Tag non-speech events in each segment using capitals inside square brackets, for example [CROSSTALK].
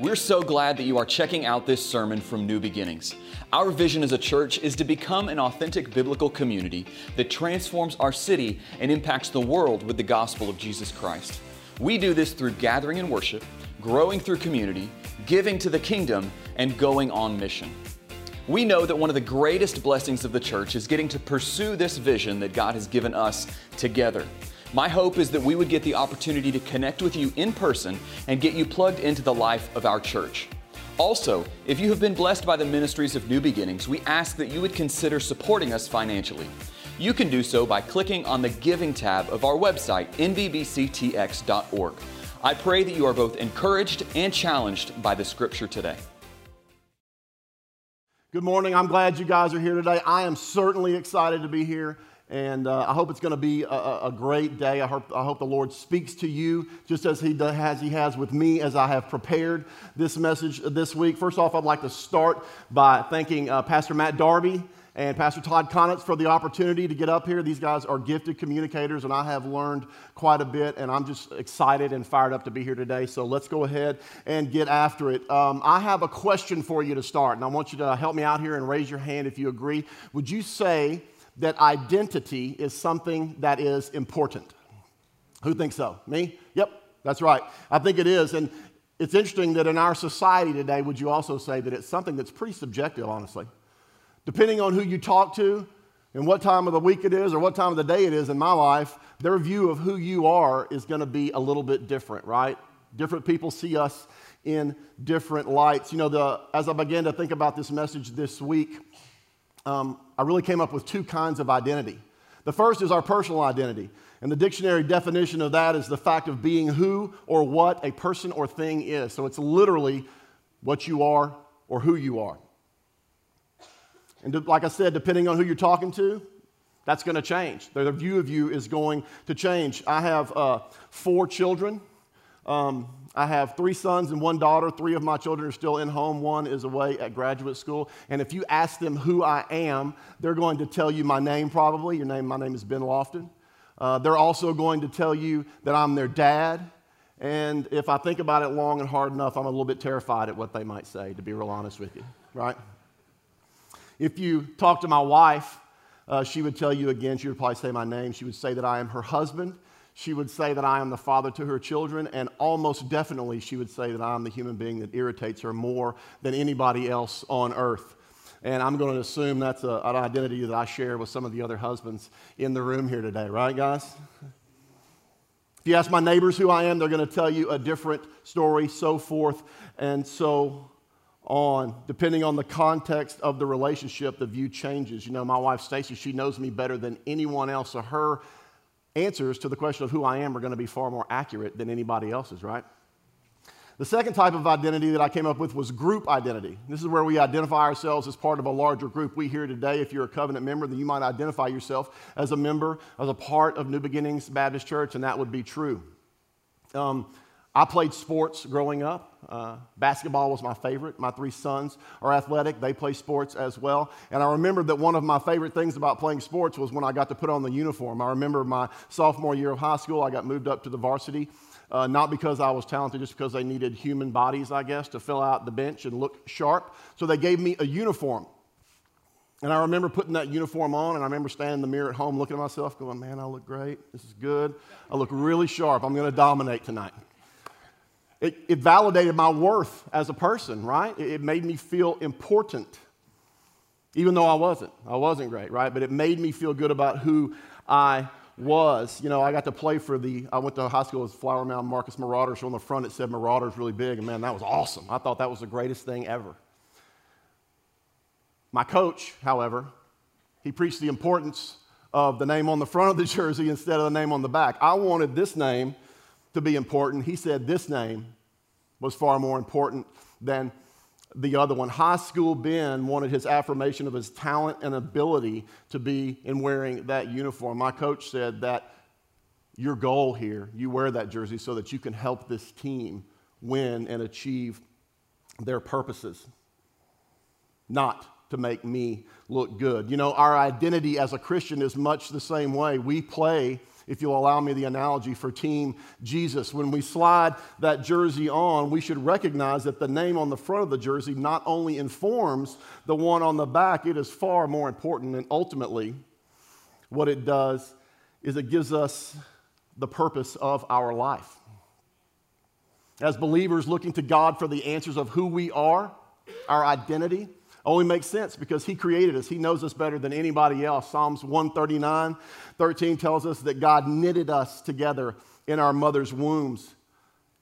We're so glad that you are checking out this sermon from New Beginnings. Our vision as a church is to become an authentic biblical community that transforms our city and impacts the world with the gospel of Jesus Christ. We do this through gathering in worship, growing through community, giving to the kingdom, and going on mission. We know that one of the greatest blessings of the church is getting to pursue this vision that God has given us together. My hope is that we would get the opportunity to connect with you in person and get you plugged into the life of our church. Also, if you have been blessed by the ministries of New Beginnings, we ask that you would consider supporting us financially. You can do so by clicking on the Giving tab of our website, nbbctx.org. I pray that you are both encouraged and challenged by the scripture today. Good morning. I'm glad you guys are here today. I am certainly excited to be here. And uh, I hope it's going to be a, a, great day. I hope, I hope the Lord speaks to you just as he, does, as he has with me as I have prepared this message this week. First off, I'd like to start by thanking uh, Pastor Matt Darby and Pastor Todd Connitz for the opportunity to get up here. These guys are gifted communicators, and I have learned quite a bit, and I'm just excited and fired up to be here today. So let's go ahead and get after it. Um, I have a question for you to start, and I want you to help me out here and raise your hand if you agree. Would you say that identity is something that is important. Who thinks so? Me? Yep, that's right. I think it is. And it's interesting that in our society today, would you also say that it's something that's pretty subjective, honestly? Depending on who you talk to and what time of the week it is or what time of the day it is in my life, their view of who you are is going to be a little bit different, right? Different people see us in different lights. You know, the, as I began to think about this message this week, um, I really came up with two kinds of identity. The first is our personal identity. And the dictionary definition of that is the fact of being who or what a person or thing is. So it's literally what you are or who you are. And like I said, depending on who you're talking to, that's going to change. Their view of you is going to change. I have uh, four children. Um, I have three sons and one daughter. Three of my children are still in home. One is away at graduate school. And if you ask them who I am, they're going to tell you my name probably. Your name, my name is Ben Lofton. Uh, they're also going to tell you that I'm their dad. And if I think about it long and hard enough, I'm a little bit terrified at what they might say, to be real honest with you, right? If you talk to my wife, uh, she would tell you again, she would probably say my name. She would say that I am her husband she would say that I am the father to her children, and almost definitely she would say that I'm the human being that irritates her more than anybody else on earth. And I'm going to assume that's a, an identity that I share with some of the other husbands in the room here today, right, guys? If you ask my neighbors who I am, they're going to tell you a different story, so forth and so on. Depending on the context of the relationship, the view changes. You know, my wife Stacy, she knows me better than anyone else, so her answers to the question of who I am are going to be far more accurate than anybody else's, right? The second type of identity that I came up with was group identity. This is where we identify ourselves as part of a larger group. We here today, if you're a covenant member, then you might identify yourself as a member, as a part of New Beginnings Baptist Church, and that would be true. Um, I played sports growing up. Uh, basketball was my favorite. My three sons are athletic, they play sports as well. And I remember that one of my favorite things about playing sports was when I got to put on the uniform. I remember my sophomore year of high school, I got moved up to the varsity. Uh, not because I was talented, just because they needed human bodies, I guess, to fill out the bench and look sharp. So they gave me a uniform. And I remember putting that uniform on, and I remember standing in the mirror at home looking at myself, going, Man, I look great. This is good. I look really sharp. I'm going to dominate tonight. It, it validated my worth as a person, right? It, it made me feel important, even though I wasn't. I wasn't great, right? But it made me feel good about who I was. You know, I got to play for the, I went to high school with Flower Mound Marcus Marauders. So on the front it said Marauders really big, and man, that was awesome. I thought that was the greatest thing ever. My coach, however, he preached the importance of the name on the front of the [LAUGHS] jersey instead of the name on the back. I wanted this name to be important. He said this name was far more important than the other one. High school Ben wanted his affirmation of his talent and ability to be in wearing that uniform. My coach said that your goal here, you wear that jersey so that you can help this team win and achieve their purposes, not to make me look good. You know, our identity as a Christian is much the same way. We play if you'll allow me the analogy for Team Jesus. When we slide that jersey on, we should recognize that the name on the front of the jersey not only informs the one on the back, it is far more important. And ultimately, what it does is it gives us the purpose of our life. As believers looking to God for the answers of who we are, our identity, only makes sense because he created us. He knows us better than anybody else. Psalms 139, 13 tells us that God knitted us together in our mother's wombs.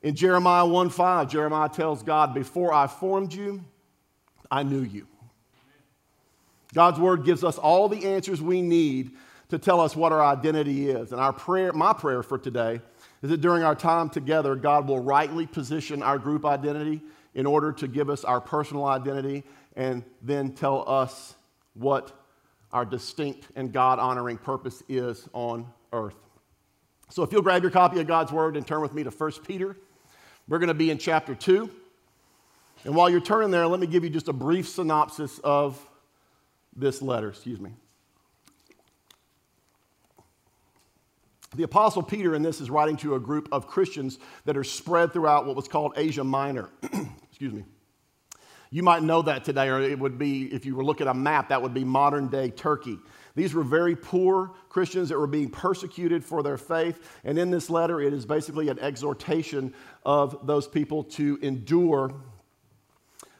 In Jeremiah 1 5, Jeremiah tells God, Before I formed you, I knew you. God's word gives us all the answers we need to tell us what our identity is. And our prayer, my prayer for today, is that during our time together, God will rightly position our group identity in order to give us our personal identity and then tell us what our distinct and God honoring purpose is on earth. So if you'll grab your copy of God's Word and turn with me to 1 Peter, we're going to be in chapter 2. And while you're turning there, let me give you just a brief synopsis of this letter. Excuse me. The Apostle Peter in this is writing to a group of Christians that are spread throughout what was called Asia Minor. [CLEARS THROAT] Excuse me. You might know that today, or it would be, if you were looking at a map, that would be modern day Turkey. These were very poor Christians that were being persecuted for their faith. And in this letter, it is basically an exhortation of those people to endure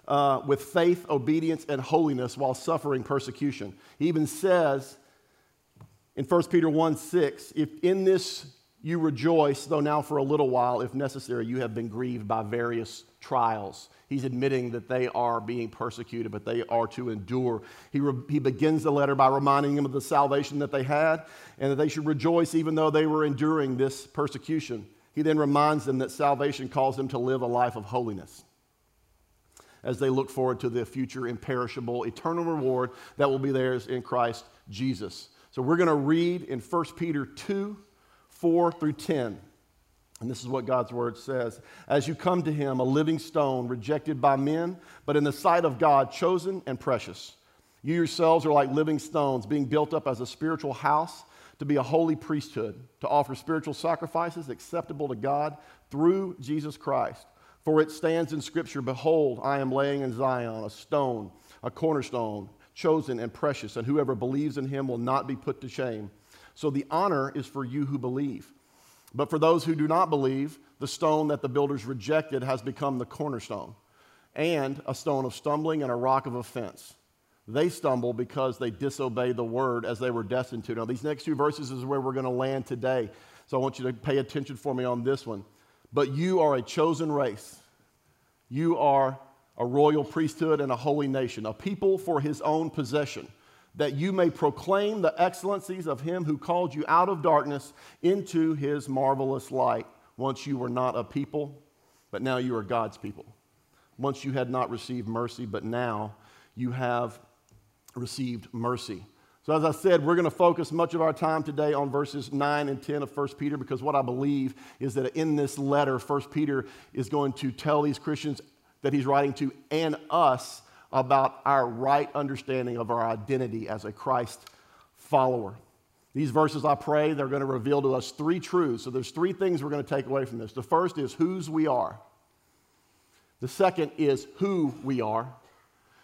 uh, with faith, obedience, and holiness while suffering persecution. He even says in 1 Peter 1 6, if in this you rejoice, though now for a little while, if necessary, you have been grieved by various trials. He's admitting that they are being persecuted, but they are to endure. He, re- he begins the letter by reminding them of the salvation that they had and that they should rejoice even though they were enduring this persecution. He then reminds them that salvation calls them to live a life of holiness as they look forward to the future imperishable, eternal reward that will be theirs in Christ Jesus. So we're going to read in 1 Peter 2 4 through 10. And this is what God's word says. As you come to him, a living stone, rejected by men, but in the sight of God, chosen and precious. You yourselves are like living stones, being built up as a spiritual house to be a holy priesthood, to offer spiritual sacrifices acceptable to God through Jesus Christ. For it stands in Scripture Behold, I am laying in Zion a stone, a cornerstone, chosen and precious, and whoever believes in him will not be put to shame. So the honor is for you who believe. But for those who do not believe, the stone that the builders rejected has become the cornerstone, and a stone of stumbling and a rock of offense. They stumble because they disobey the word as they were destined to. Now, these next two verses is where we're going to land today. So I want you to pay attention for me on this one. But you are a chosen race. You are a royal priesthood and a holy nation, a people for his own possession that you may proclaim the excellencies of him who called you out of darkness into his marvelous light. Once you were not a people, but now you are God's people. Once you had not received mercy, but now you have received mercy. So, as I said, we're going to focus much of our time today on verses 9 and 10 of 1 Peter because what I believe is that in this letter, 1 Peter is going to tell these Christians that he's writing to and us about our right understanding of our identity as a Christ follower. These verses, I pray, they're going to reveal to us three truths. So there's three things we're going to take away from this. The first is whose we are. The second is who we are.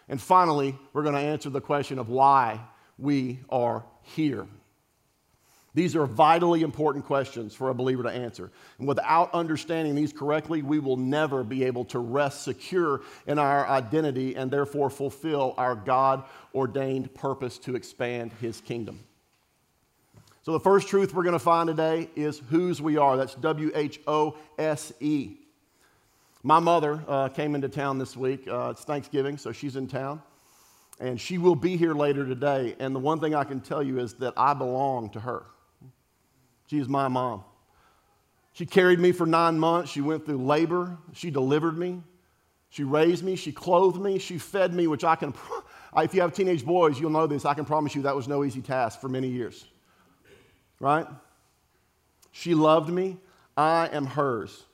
And finally, we're going to answer the question of why we are here. These are vitally important questions for a believer to answer. And without understanding these correctly, we will never be able to rest secure in our identity and therefore fulfill our God ordained purpose to expand His kingdom. So, the first truth we're going to find today is whose we are. That's W H O S E. My mother uh, came into town this week. Uh, it's Thanksgiving, so she's in town. And she will be here later today. And the one thing I can tell you is that I belong to her. She is my mom. She carried me for nine months. She went through labor. She delivered me. She raised me. She clothed me. She fed me, which I can, if you have teenage boys, you'll know this. I can promise you that was no easy task for many years. Right? She loved me. I am hers.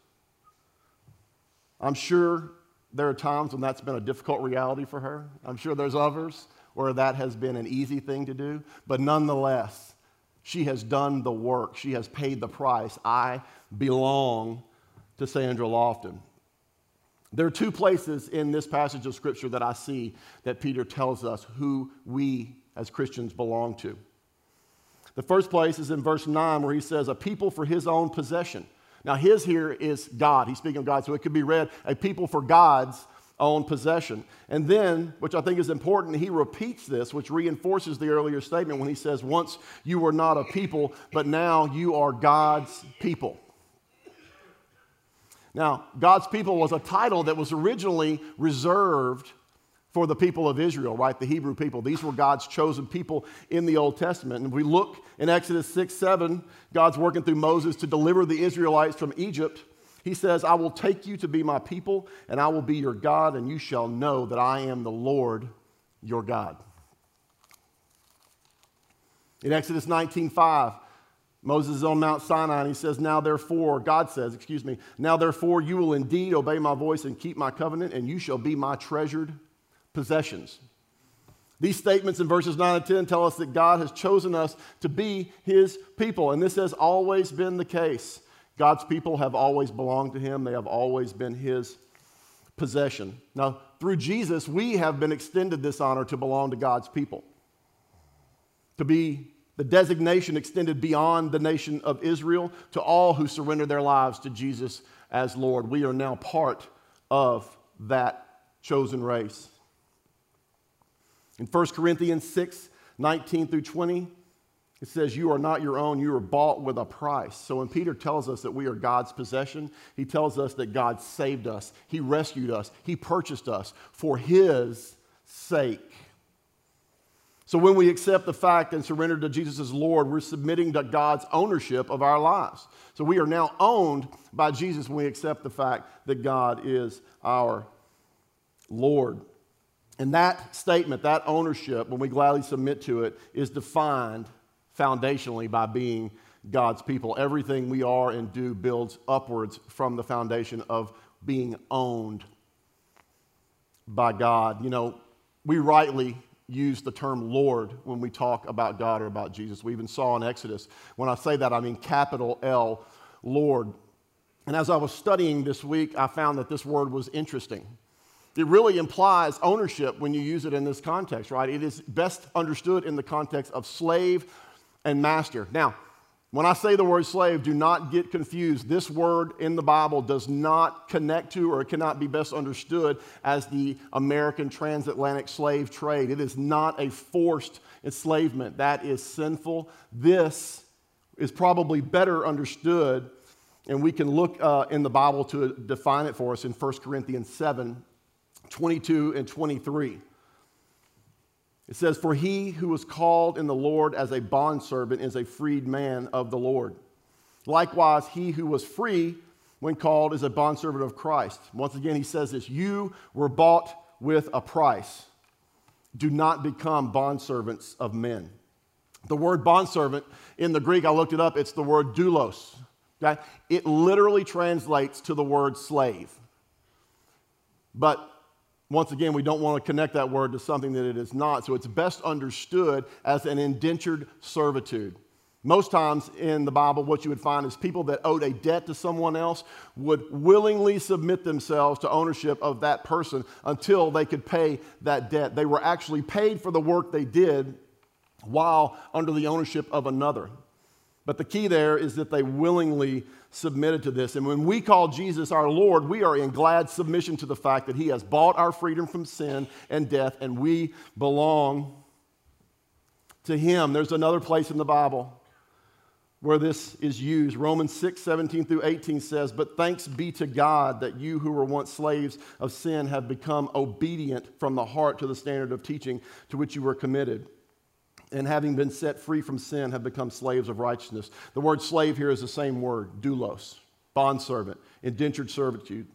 I'm sure there are times when that's been a difficult reality for her. I'm sure there's others where that has been an easy thing to do. But nonetheless, She has done the work, she has paid the price. I belong to Sandra Lofton. There are two places in this passage of Scripture that I see that Peter tells us who we as Christians belong to. The first place is in verse 9, where he says, A people for his own possession. Now, his here is God. He's speaking of God, so it could be read, A people for God's own possession. And then, which I think is important, he repeats this, which reinforces the earlier statement when he says, Once you were not a people, but now you are God's people. Now, God's people was a title that was originally reserved for the people of Israel, right? The Hebrew people. These were God's chosen people in the Old Testament. And if we look in Exodus 6 7, God's working through Moses to deliver the Israelites from Egypt. He says, I will take you to be my people, and I will be your God, and you shall know that I am the Lord your God. In Exodus 19 5, Moses is on Mount Sinai and he says, Now therefore, God says, excuse me, now therefore you will indeed obey my voice and keep my covenant, and you shall be my treasured possessions. These statements in verses 9 and 10 tell us that God has chosen us to be his people, and this has always been the case. God's people have always belonged to him, they have always been his possession. Now, through Jesus, we have been extended this honor to belong to God's people, to be the designation extended beyond the nation of Israel to all who surrender their lives to Jesus as Lord. We are now part of that chosen race. In 1 Corinthians 6 19 through 20, it says, You are not your own, you are bought with a price. So when Peter tells us that we are God's possession, he tells us that God saved us, He rescued us, He purchased us for His sake. So when we accept the fact and surrender to Jesus as Lord, we're submitting to God's ownership of our lives. So we are now owned by Jesus when we accept the fact that God is our Lord. And that statement, that ownership, when we gladly submit to it, is defined foundationally by being God's people. Everything we are and do builds upwards from the foundation of being owned by God. You know, we rightly use the term Lord when we talk about God or about Jesus. We even saw in Exodus. When I say that, I mean capital L, Lord. And as I was studying this week, I found that this word was interesting. It really implies ownership when you use it in this context, right? It is best understood in the context of slave and master. Now, when I say the word slave, do not get confused. This word in the Bible does not connect to or it cannot be best understood as the American transatlantic slave trade. It is not a forced enslavement. That is sinful. This is probably better understood, and we can look uh, in the Bible to define it for us in 1 Corinthians 7 22 and 23. It says, For he who was called in the Lord as a bondservant is a freed man of the Lord. Likewise, he who was free when called is a bondservant of Christ. Once again, he says this You were bought with a price. Do not become bondservants of men. The word bondservant in the Greek, I looked it up, it's the word doulos. Okay? It literally translates to the word slave. But once again, we don't want to connect that word to something that it is not, so it's best understood as an indentured servitude. Most times in the Bible, what you would find is people that owed a debt to someone else would willingly submit themselves to ownership of that person until they could pay that debt. They were actually paid for the work they did while under the ownership of another. But the key there is that they willingly submitted to this. And when we call Jesus our Lord, we are in glad submission to the fact that He has bought our freedom from sin and death, and we belong to Him. There's another place in the Bible where this is used. Romans 6, 17 through 18 says, But thanks be to God that you who were once slaves of sin have become obedient from the heart to the standard of teaching to which you were committed and having been set free from sin, have become slaves of righteousness. The word slave here is the same word, doulos, bondservant, indentured servitude.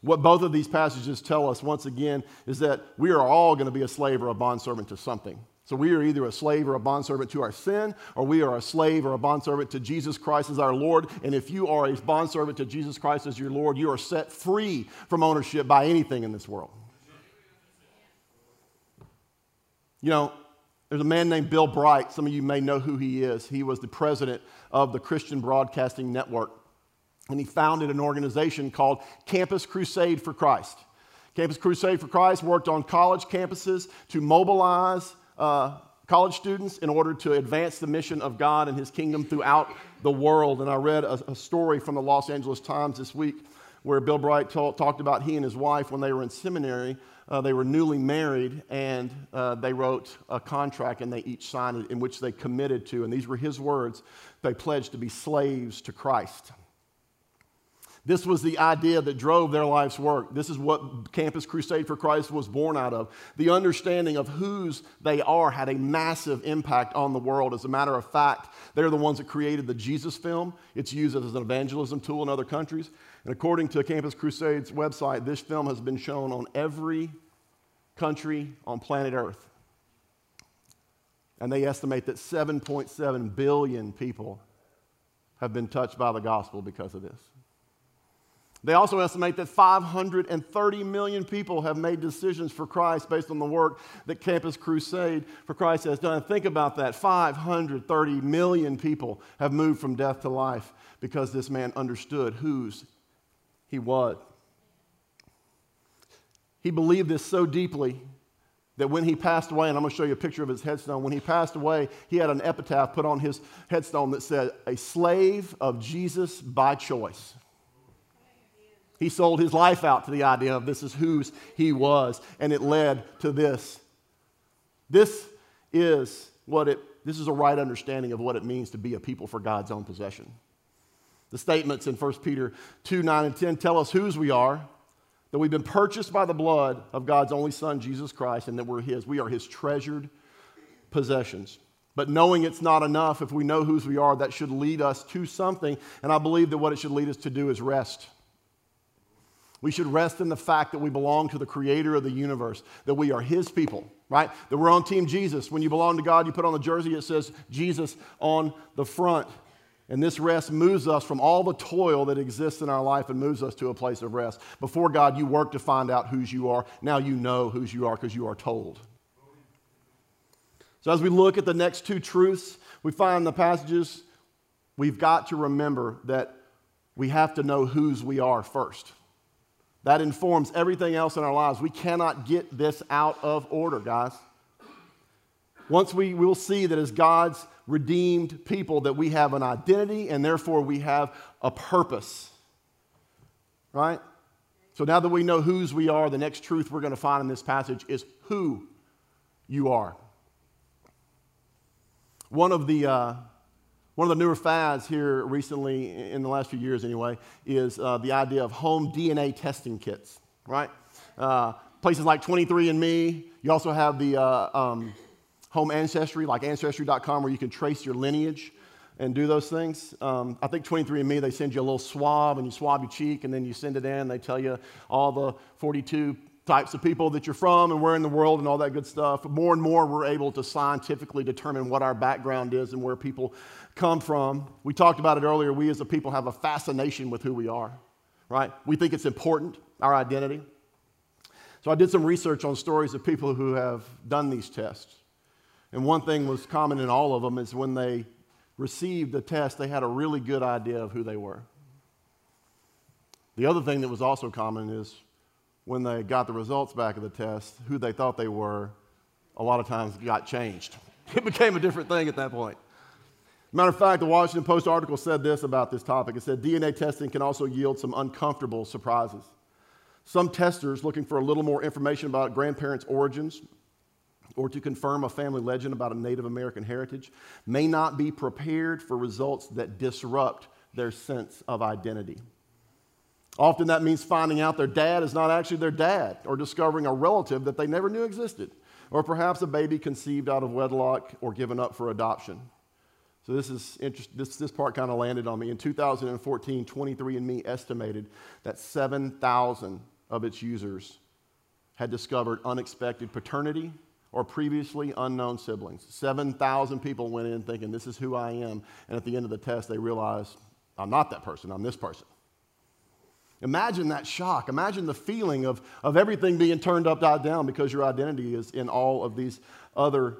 What both of these passages tell us, once again, is that we are all going to be a slave or a bondservant to something. So we are either a slave or a bondservant to our sin, or we are a slave or a bondservant to Jesus Christ as our Lord. And if you are a bondservant to Jesus Christ as your Lord, you are set free from ownership by anything in this world. You know, There's a man named Bill Bright. Some of you may know who he is. He was the president of the Christian Broadcasting Network. And he founded an organization called Campus Crusade for Christ. Campus Crusade for Christ worked on college campuses to mobilize uh, college students in order to advance the mission of God and His kingdom throughout the world. And I read a, a story from the Los Angeles Times this week where Bill Bright talked about he and his wife when they were in seminary. Uh, they were newly married and uh, they wrote a contract and they each signed it in which they committed to, and these were his words, they pledged to be slaves to Christ. This was the idea that drove their life's work. This is what Campus Crusade for Christ was born out of. The understanding of whose they are had a massive impact on the world. As a matter of fact, they're the ones that created the Jesus film. It's used as an evangelism tool in other countries. And according to Campus Crusade's website, this film has been shown on every country on planet Earth. And they estimate that 7.7 billion people have been touched by the gospel because of this. They also estimate that 530 million people have made decisions for Christ based on the work that Campus Crusade for Christ has done. Think about that 530 million people have moved from death to life because this man understood whose he was. He believed this so deeply that when he passed away, and I'm going to show you a picture of his headstone, when he passed away, he had an epitaph put on his headstone that said, A slave of Jesus by choice. He sold his life out to the idea of this is whose he was, and it led to this. This is what it this is a right understanding of what it means to be a people for God's own possession. The statements in 1 Peter 2 9 and 10 tell us whose we are, that we've been purchased by the blood of God's only Son, Jesus Christ, and that we're His. We are His treasured possessions. But knowing it's not enough, if we know whose we are, that should lead us to something. And I believe that what it should lead us to do is rest. We should rest in the fact that we belong to the creator of the universe, that we are his people, right? That we're on Team Jesus. When you belong to God, you put on the jersey, it says Jesus on the front. And this rest moves us from all the toil that exists in our life and moves us to a place of rest. Before God, you work to find out whose you are. Now you know whose you are because you are told. So, as we look at the next two truths we find in the passages, we've got to remember that we have to know whose we are first. That informs everything else in our lives. We cannot get this out of order, guys. Once we will see that as God's redeemed people that we have an identity and therefore we have a purpose. Right? So now that we know whose we are, the next truth we're going to find in this passage is who you are. One of the uh, one of the newer fads here recently, in the last few years anyway, is uh, the idea of home DNA testing kits, right? Uh, places like 23andMe. You also have the uh, um, home ancestry, like Ancestry.com, where you can trace your lineage and do those things. Um, I think 23andMe, they send you a little swab and you swab your cheek and then you send it in. They tell you all the 42 types of people that you're from and where in the world and all that good stuff. More and more, we're able to scientifically determine what our background is and where people come from. We talked about it earlier. We as a people have a fascination with who we are, right? We think it's important, our identity. So I did some research on stories of people who have done these tests. And one thing was common in all of them is when they received the test, they had a really good idea of who they were. The other thing that was also common is when they got the results back of the test, who they thought they were, a lot of times got changed. [LAUGHS] It became a different thing at that point. Matter of fact, the Washington Post article said this about this topic. It said DNA testing can also yield some uncomfortable surprises. Some testers looking for a little more information about grandparents' origins or to confirm a family legend about a Native American heritage may not be prepared for results that disrupt their sense of identity. Often that means finding out their dad is not actually their dad or discovering a relative that they never knew existed, or perhaps a baby conceived out of wedlock or given up for adoption. So this is interest, this, this part kind of landed on me. In 2014, 23andMe estimated that 7,000 of its users had discovered unexpected paternity or previously unknown siblings. 7,000 people went in thinking, this is who I am. And at the end of the test, they realized, I'm not that person, I'm this person. Imagine that shock. Imagine the feeling of, of everything being turned upside down because your identity is in all of these other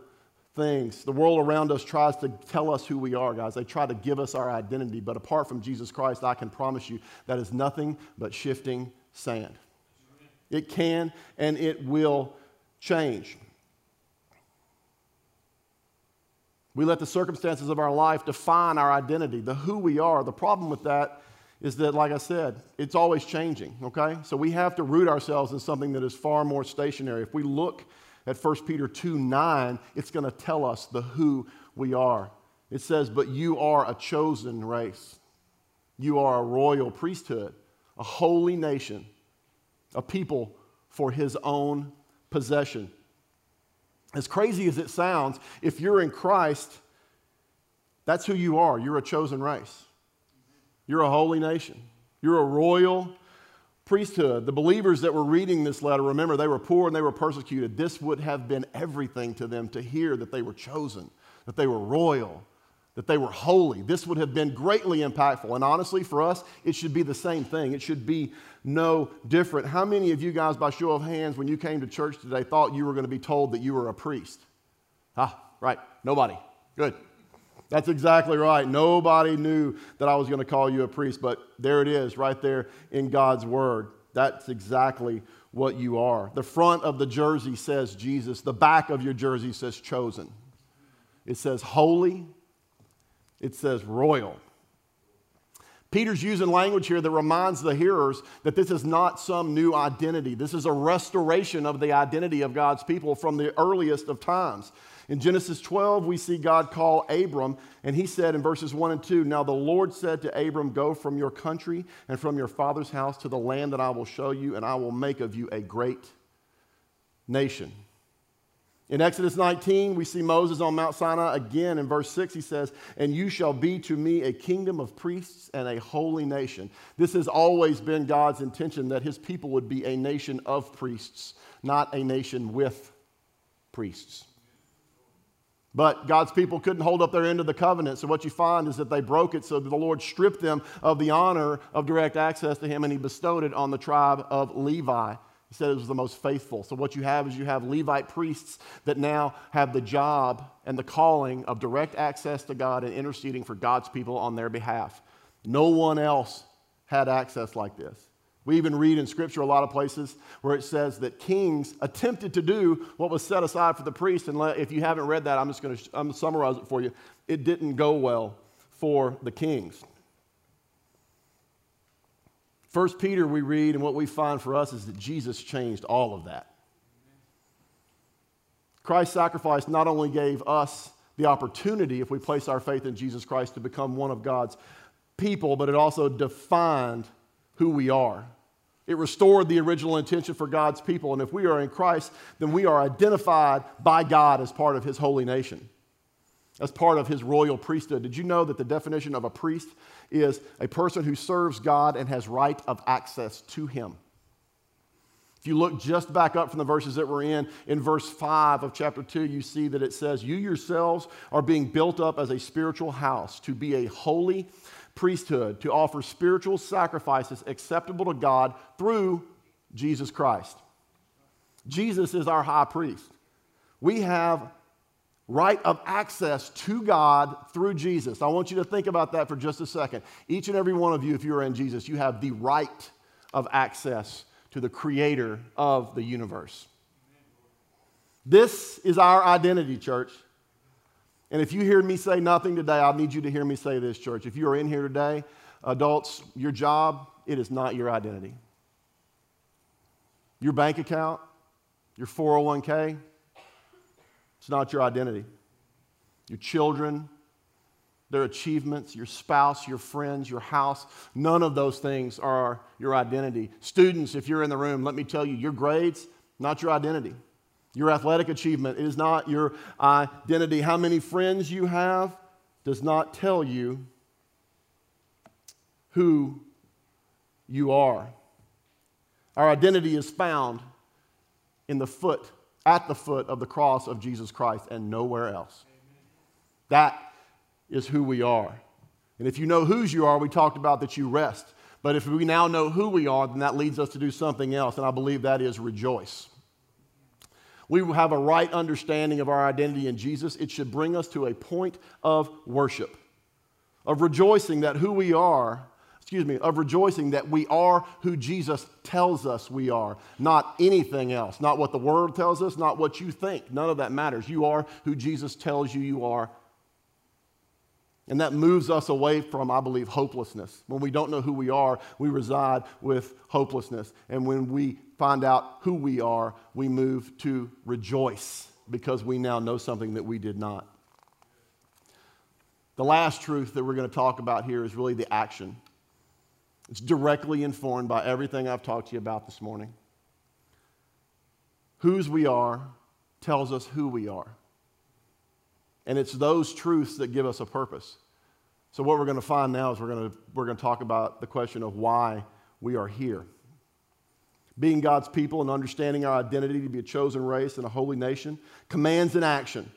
things. The world around us tries to tell us who we are, guys. They try to give us our identity. But apart from Jesus Christ, I can promise you that is nothing but shifting sand. It can and it will change. We let the circumstances of our life define our identity, the who we are. The problem with that is that, like I said, it's always changing, okay? So we have to root ourselves in something that is far more stationary. If we look at 1 Peter 2 9, it's going to tell us the who we are. It says, But you are a chosen race, you are a royal priesthood, a holy nation, a people for his own possession. As crazy as it sounds, if you're in Christ, that's who you are. You're a chosen race. You're a holy nation. You're a royal priesthood. The believers that were reading this letter, remember, they were poor and they were persecuted. This would have been everything to them to hear that they were chosen, that they were royal, that they were holy. This would have been greatly impactful. And honestly, for us, it should be the same thing. It should be no different. How many of you guys, by show of hands, when you came to church today, thought you were going to be told that you were a priest? Ah, right. Nobody. Good. That's exactly right. Nobody knew that I was going to call you a priest, but there it is, right there in God's word. That's exactly what you are. The front of the jersey says Jesus, the back of your jersey says chosen. It says holy, it says royal. Peter's using language here that reminds the hearers that this is not some new identity. This is a restoration of the identity of God's people from the earliest of times. In Genesis 12, we see God call Abram, and he said in verses 1 and 2 Now the Lord said to Abram, Go from your country and from your father's house to the land that I will show you, and I will make of you a great nation. In Exodus 19, we see Moses on Mount Sinai again. In verse 6, he says, And you shall be to me a kingdom of priests and a holy nation. This has always been God's intention that his people would be a nation of priests, not a nation with priests. But God's people couldn't hold up their end of the covenant. So what you find is that they broke it, so the Lord stripped them of the honor of direct access to Him, and He bestowed it on the tribe of Levi. He said it was the most faithful. So what you have is you have Levite priests that now have the job and the calling of direct access to God and interceding for God's people on their behalf. No one else had access like this. We even read in Scripture a lot of places where it says that kings attempted to do what was set aside for the priest. And if you haven't read that, I'm just going to I'm summarize it for you. It didn't go well for the kings. First Peter, we read, and what we find for us is that Jesus changed all of that. Christ's sacrifice not only gave us the opportunity, if we place our faith in Jesus Christ, to become one of God's people, but it also defined who we are. It restored the original intention for God's people. And if we are in Christ, then we are identified by God as part of his holy nation, as part of his royal priesthood. Did you know that the definition of a priest is a person who serves God and has right of access to him? If you look just back up from the verses that we're in, in verse 5 of chapter 2, you see that it says, You yourselves are being built up as a spiritual house to be a holy priesthood to offer spiritual sacrifices acceptable to God through Jesus Christ. Jesus is our high priest. We have right of access to God through Jesus. I want you to think about that for just a second. Each and every one of you, if you are in Jesus, you have the right of access to the creator of the universe. This is our identity, church. And if you hear me say nothing today, I need you to hear me say this, church. If you are in here today, adults, your job, it is not your identity. Your bank account, your 401k, it's not your identity. Your children, their achievements, your spouse, your friends, your house, none of those things are your identity. Students, if you're in the room, let me tell you, your grades, not your identity. Your athletic achievement is not your identity. How many friends you have does not tell you who you are. Our identity is found in the foot, at the foot of the cross of Jesus Christ and nowhere else. That is who we are. And if you know whose you are, we talked about that you rest. But if we now know who we are, then that leads us to do something else, and I believe that is rejoice. we have a right understanding of our identity in Jesus, it should bring us to a point of worship, of rejoicing that who we are, excuse me, of rejoicing that we are who Jesus tells us we are, not anything else, not what the world tells us, not what you think. None of that matters. You are who Jesus tells you you are. And that moves us away from, I believe, hopelessness. When we don't know who we are, we reside with hopelessness. And when we find out who we are, we move to rejoice because we now know something that we did not. The last truth that we're going to talk about here is really the action. It's directly informed by everything I've talked to you about this morning. Whose we are tells us who we are. And it's those truths that give us a purpose. So, what we're going to find now is we're going to, we're going to talk about the question of why we are here being God's people and understanding our identity to be a chosen race and a holy nation, commands an action.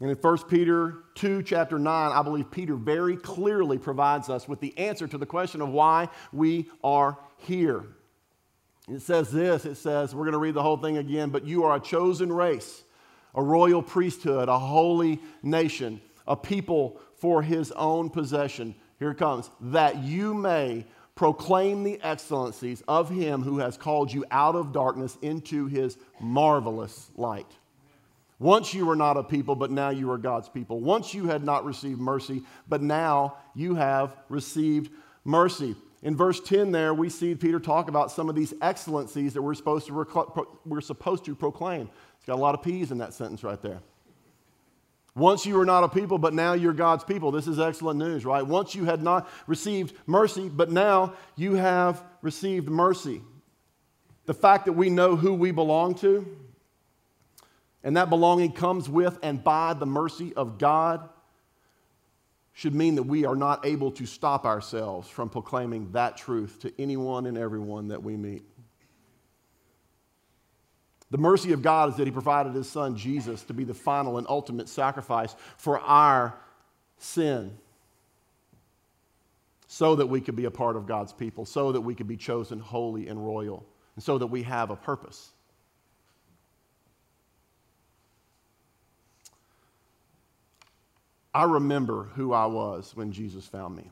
And in 1 Peter 2, chapter 9, I believe Peter very clearly provides us with the answer to the question of why we are here. It says this it says, we're going to read the whole thing again, but you are a chosen race, a royal priesthood, a holy nation, a people for his own possession. Here it comes, that you may proclaim the excellencies of him who has called you out of darkness into his marvelous light. Once you were not a people, but now you are God's people. Once you had not received mercy, but now you have received mercy. In verse 10 there, we see Peter talk about some of these excellencies that we're supposed to, rec- we're supposed to proclaim. It's got a lot of P's in that sentence right there. Once you were not a people, but now you're God's people. This is excellent news, right? Once you had not received mercy, but now you have received mercy. The fact that we know who we belong to, and that belonging comes with and by the mercy of God, should mean that we are not able to stop ourselves from proclaiming that truth to anyone and everyone that we meet. The mercy of God is that He provided His Son, Jesus, to be the final and ultimate sacrifice for our sin so that we could be a part of God's people, so that we could be chosen holy and royal, and so that we have a purpose. I remember who I was when Jesus found me.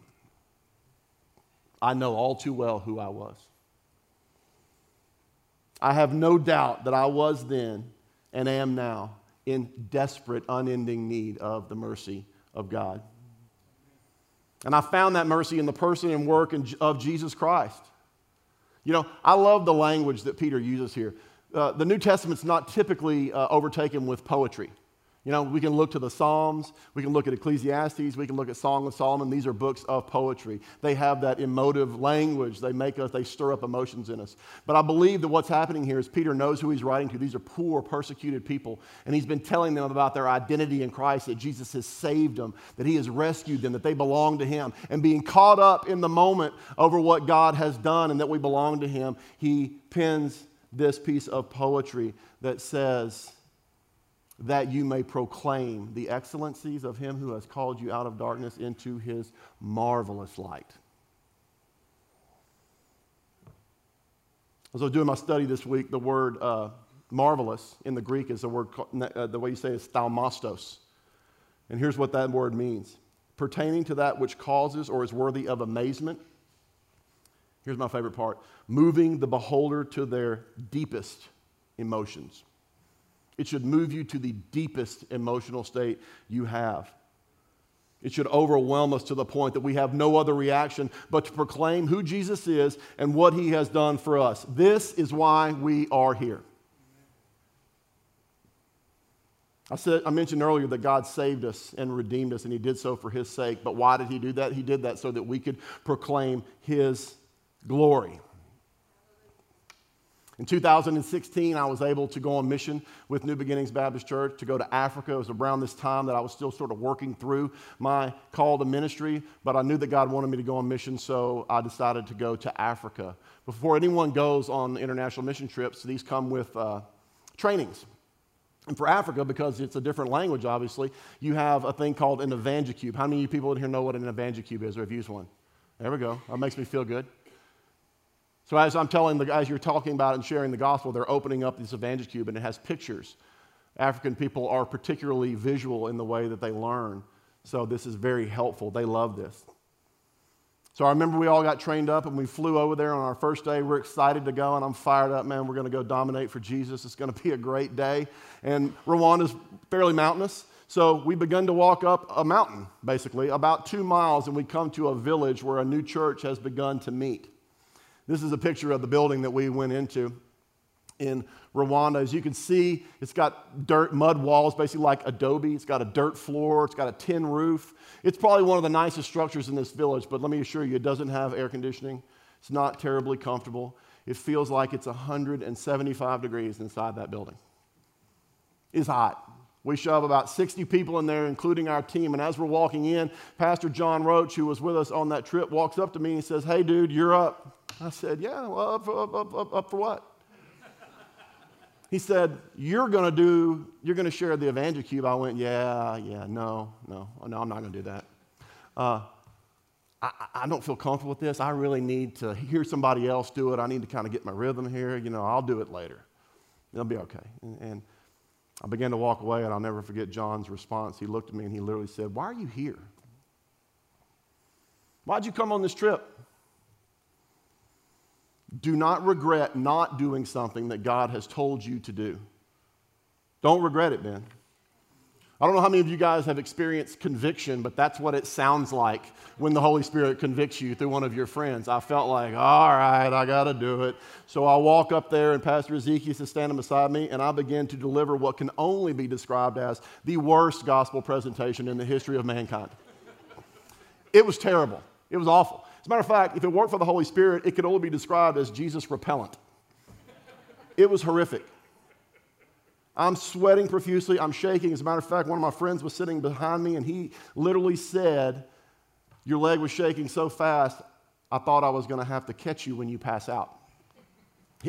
I know all too well who I was. I have no doubt that I was then and am now in desperate, unending need of the mercy of God. And I found that mercy in the person and work of Jesus Christ. You know, I love the language that Peter uses here. Uh, the New Testament's not typically uh, overtaken with poetry. You know, we can look to the Psalms, we can look at Ecclesiastes, we can look at Song of Solomon. These are books of poetry. They have that emotive language. They make us, they stir up emotions in us. But I believe that what's happening here is Peter knows who he's writing to. These are poor, persecuted people. And he's been telling them about their identity in Christ, that Jesus has saved them, that he has rescued them, that they belong to him. And being caught up in the moment over what God has done and that we belong to him, he pens this piece of poetry that says, that you may proclaim the excellencies of him who has called you out of darkness into his marvelous light. As I was doing my study this week, the word uh, marvelous in the Greek is the word, uh, the way you say it is thaumastos. And here's what that word means pertaining to that which causes or is worthy of amazement. Here's my favorite part moving the beholder to their deepest emotions. It should move you to the deepest emotional state you have. It should overwhelm us to the point that we have no other reaction but to proclaim who Jesus is and what he has done for us. This is why we are here. I, said, I mentioned earlier that God saved us and redeemed us, and he did so for his sake. But why did he do that? He did that so that we could proclaim his glory. In 2016, I was able to go on mission with New Beginnings Baptist Church to go to Africa. It was around this time that I was still sort of working through my call to ministry, but I knew that God wanted me to go on mission, so I decided to go to Africa. Before anyone goes on international mission trips, these come with uh, trainings. And for Africa, because it's a different language, obviously, you have a thing called an EvangeCube. How many of you people in here know what an EvangeCube is or have used one? There we go. That makes me feel good. So as I'm telling the as you're talking about and sharing the gospel, they're opening up this EvangeCube and it has pictures. African people are particularly visual in the way that they learn. So this is very helpful. They love this. So I remember we all got trained up and we flew over there on our first day. We're excited to go and I'm fired up, man. We're going to go dominate for Jesus. It's going [LAUGHS] to be a great day. And Rwanda's fairly mountainous. So we begun to walk up a mountain, basically, about two miles, and we come to a village where a new church has begun to meet. This is a picture of the building that we went into in Rwanda. As you can see, it's got dirt, mud walls, basically like adobe. It's got a dirt floor. It's got a tin roof. It's probably one of the nicest structures in this village, but let me assure you, it doesn't have air conditioning. It's not terribly comfortable. It feels like it's 175 degrees inside that building. It's hot. We shove about 60 people in there, including our team. And as we're walking in, Pastor John Roach, who was with us on that trip, walks up to me and says, Hey, dude, you're up. I said, Yeah, well, up, up, up, up, up for what? he said, You're going to do, you're going to share the EvangeCube. I went, Yeah, yeah, no, no, no, I'm not going to do that. Uh, I, I, don't feel comfortable with this. I really need to hear somebody else do it. I need to kind of get my rhythm here. You know, I'll do it later. It'll be okay. And, and I began to walk away, and I'll never forget John's response. He looked at me and he literally said, Why are you here? Why'd you come on this trip? Do not regret not doing something that God has told you to do. Don't regret it, Ben. I don't know how many of you guys have experienced conviction, but that's what it sounds like when the Holy Spirit convicts you through one of your friends. I felt like, all right, I got to do it. So I walk up there, and Pastor Ezekiel is standing beside me, and I begin to deliver what can only be described as the worst gospel presentation in the history of mankind. It was terrible, it was awful. As a matter of fact, if it weren't for the Holy Spirit, it could only be described as Jesus repellent. It was horrific. I'm sweating profusely. I'm shaking. As a matter of fact, one of my friends was sitting behind me and he literally said, Your leg was shaking so fast, I thought I was going to have to catch you when you pass out.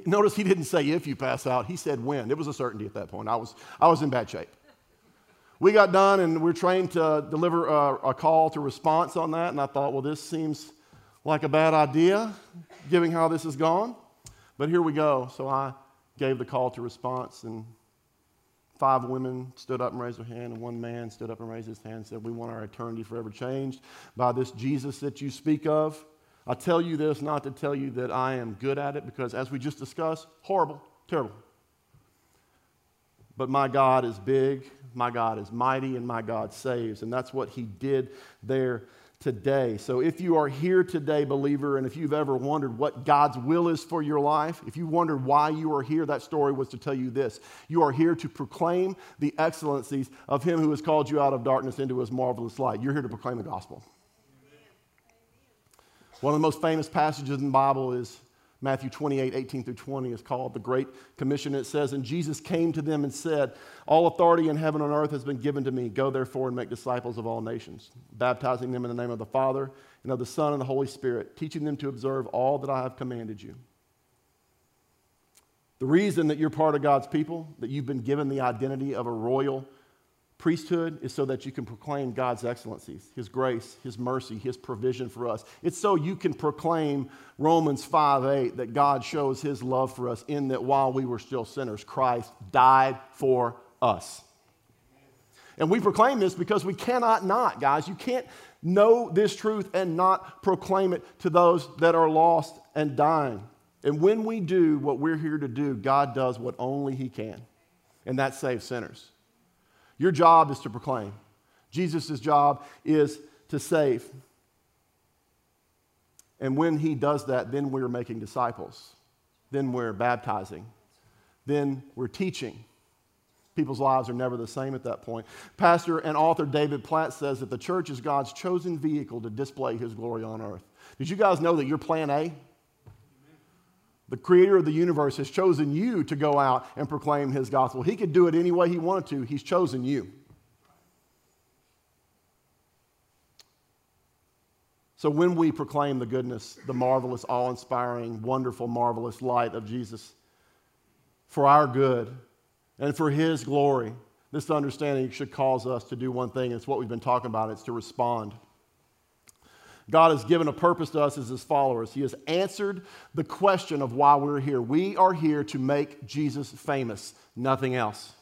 Notice he didn't say if you pass out, he said when. It was a certainty at that point. I was, I was in bad shape. We got done and we are trained to deliver a, a call to response on that. And I thought, well, this seems like a bad idea, given how this has gone. But here we go. So I gave the call to response, and five women stood up and raised their hand, and one man stood up and raised his hand and said, We want our eternity forever changed by this Jesus that you speak of. I tell you this not to tell you that I am good at it, because as we just discussed, horrible, terrible. But my God is big, my God is mighty, and my God saves. And that's what he did there today. So, if you are here today, believer, and if you've ever wondered what God's will is for your life, if you wondered why you are here, that story was to tell you this. You are here to proclaim the excellencies of Him who has called you out of darkness into His marvelous light. You're here to proclaim the gospel. One of the most famous passages in the Bible is Matthew 28, 18 through 20 is called the Great Commission. It says, And Jesus came to them and said, All authority in heaven and earth has been given to me. Go therefore and make disciples of all nations, baptizing them in the name of the Father and of the Son and the Holy Spirit, teaching them to observe all that I have commanded you. The reason that you're part of God's people, that you've been given the identity of a royal Priesthood is so that you can proclaim God's excellencies, His grace, His mercy, His provision for us. It's so you can proclaim Romans 5 8 that God shows His love for us in that while we were still sinners, Christ died for us. And we proclaim this because we cannot not, guys. You can't know this truth and not proclaim it to those that are lost and dying. And when we do what we're here to do, God does what only He can, and that saves sinners. Your job is to proclaim. Jesus' job is to save. And when he does that, then we're making disciples. Then we're baptizing. Then we're teaching. People's lives are never the same at that point. Pastor and author David Platt says that the church is God's chosen vehicle to display his glory on earth. Did you guys know that you're plan A? The creator of the universe has chosen you to go out and proclaim his gospel. He could do it any way he wanted to, he's chosen you. So when we proclaim the goodness, the marvelous, awe inspiring, wonderful, marvelous light of Jesus for our good and for his glory, this understanding should cause us to do one thing. It's what we've been talking about it's to respond. God has given a purpose to us as His followers. He has answered the question of why we're here. We are here to make Jesus famous, nothing else.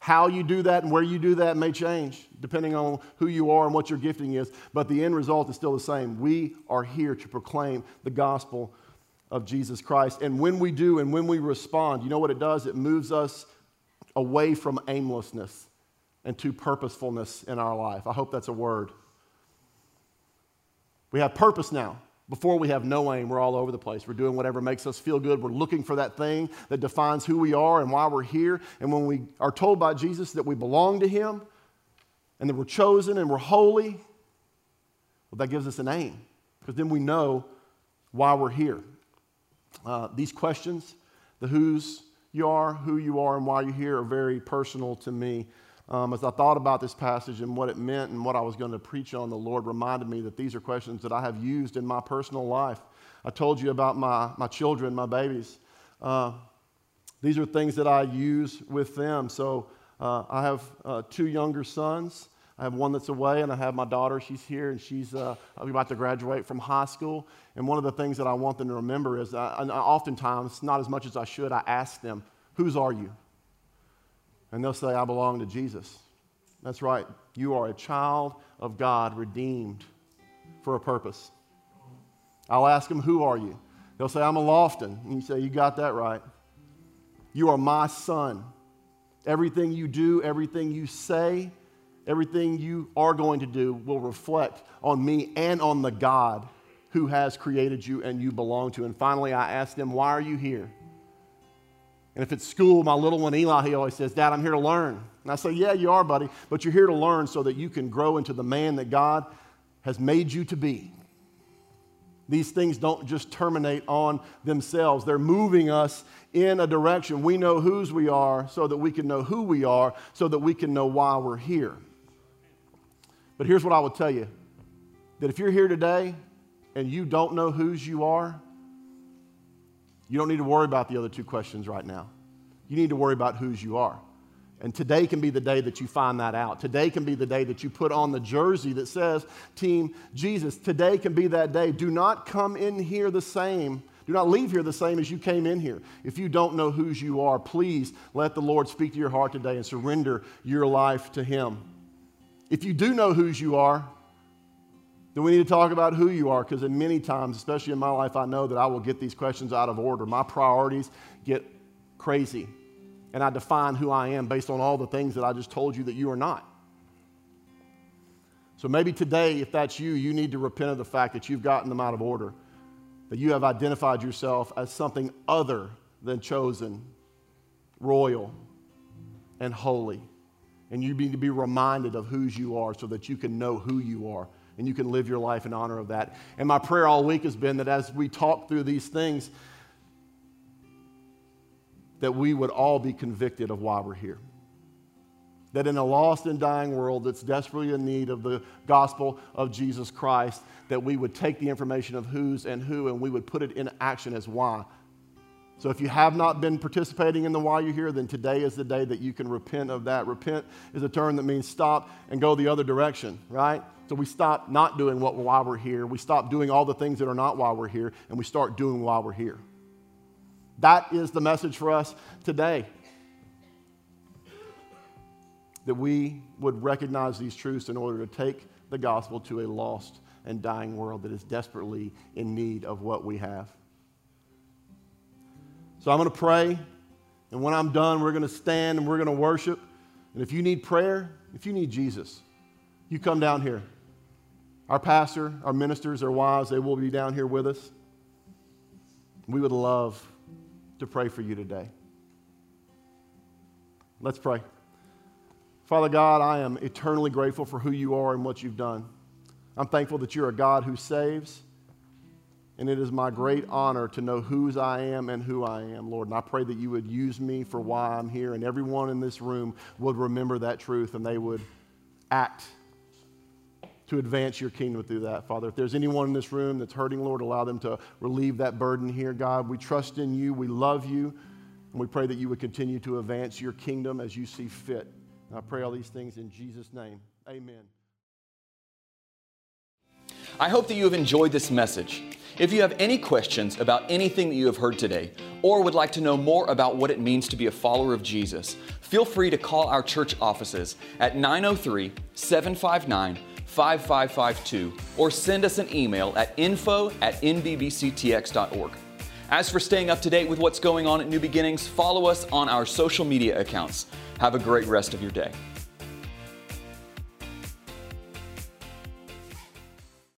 How you do that and where you do that may change depending on who you are and what your gifting is, but the end result is still the same. We are here to proclaim the gospel of Jesus Christ. And when we do and when we respond, you know what it does? It moves us away from aimlessness and to purposefulness in our life. I hope that's a word. We have purpose now. Before we have no aim, we're all over the place. We're doing whatever makes us feel good. We're looking for that thing that defines who we are and why we're here. And when we are told by Jesus that we belong to Him and that we're chosen and we're holy, well, that gives us an aim because then we know why we're here. Uh, these questions, the who's you are, who you are, and why you're here, are very personal to me. Um, as I thought about this passage and what it meant and what I was going to preach on, the Lord reminded me that these are questions that I have used in my personal life. I told you about my, my children, my babies. Uh, these are things that I use with them. So uh, I have uh, two younger sons. I have one that's away, and I have my daughter. She's here, and she's uh, about to graduate from high school. And one of the things that I want them to remember is, I, uh, oftentimes, not as much as I should, I ask them, "Whose are you?" And they'll say, I belong to Jesus. That's right. You are a child of God, redeemed for a purpose. I'll ask them, Who are you? They'll say, I'm a Lofton. And you say, You got that right. You are my son. Everything you do, everything you say, everything you are going to do will reflect on me and on the God who has created you and you belong to. And finally, I ask them, Why are you here? And if it's school, my little one Eli, he always says, Dad, I'm here to learn. And I say, Yeah, you are, buddy, but you're here to learn so that you can grow into the man that God has made you to be. These things don't just terminate on themselves, they're moving us in a direction. We know whose we are so that we can know who we are, so that we can know why we're here. But here's what I will tell you that if you're here today and you don't know whose you are, you don't need to worry about the other two questions right now. You need to worry about whose you are. And today can be the day that you find that out. Today can be the day that you put on the jersey that says Team Jesus. Today can be that day. Do not come in here the same. Do not leave here the same as you came in here. If you don't know whose you are, please let the Lord speak to your heart today and surrender your life to Him. If you do know whose you are, then we need to talk about who you are because in many times, especially in my life, I know that I will get these questions out of order. My priorities get crazy, and I define who I am based on all the things that I just told you that you are not. So maybe today, if that's you, you need to repent of the fact that you've gotten them out of order, that you have identified yourself as something other than chosen, royal, and holy. And you need to be reminded of whose you are so that you can know who you are and you can live your life in honor of that. And my prayer all week has been that as we talk through these things, that we would all be convicted of why we're here. That in a lost and dying world that's desperately in need of the gospel of Jesus Christ, that we would take the information of who's and who and we would put it in action as why. So if you have not been participating in the why you're here, then today is the day that you can repent of that. Repent is a term that means stop and go the other direction, right? So we stop not doing what why we're here. We stop doing all the things that are not why we're here, and we start doing why we're here. That is the message for us today. That we would recognize these truths in order to take the gospel to a lost and dying world that is desperately in need of what we have. So I'm going to pray, and when I'm done, we're going to stand and we're going to worship. And if you need prayer, if you need Jesus, you come down here. Our pastor, our ministers, our wives, they will be down here with us. We would love to pray for you today. Let's pray. Father God, I am eternally grateful for who you are and what you've done. I'm thankful that you're a God who saves, and it is my great honor to know whose I am and who I am, Lord. And I pray that you would use me for why I'm here, and everyone in this room would remember that truth and they would act to advance your kingdom through that, Father. If there's anyone in this room that's hurting, Lord, allow them to relieve that burden here, God. We trust in you, we love you, and we pray that you would continue to advance your kingdom as you see fit. And I pray all these things in Jesus' name. Amen. I hope that you have enjoyed this message. If you have any questions about anything that you have heard today, or would like to know more about what it means to be a follower of Jesus, feel free to call our church offices at 903 759 5552 or send us an email at info at nbbctx.org. As for staying up to date with what's going on at New Beginnings, follow us on our social media accounts. Have a great rest of your day.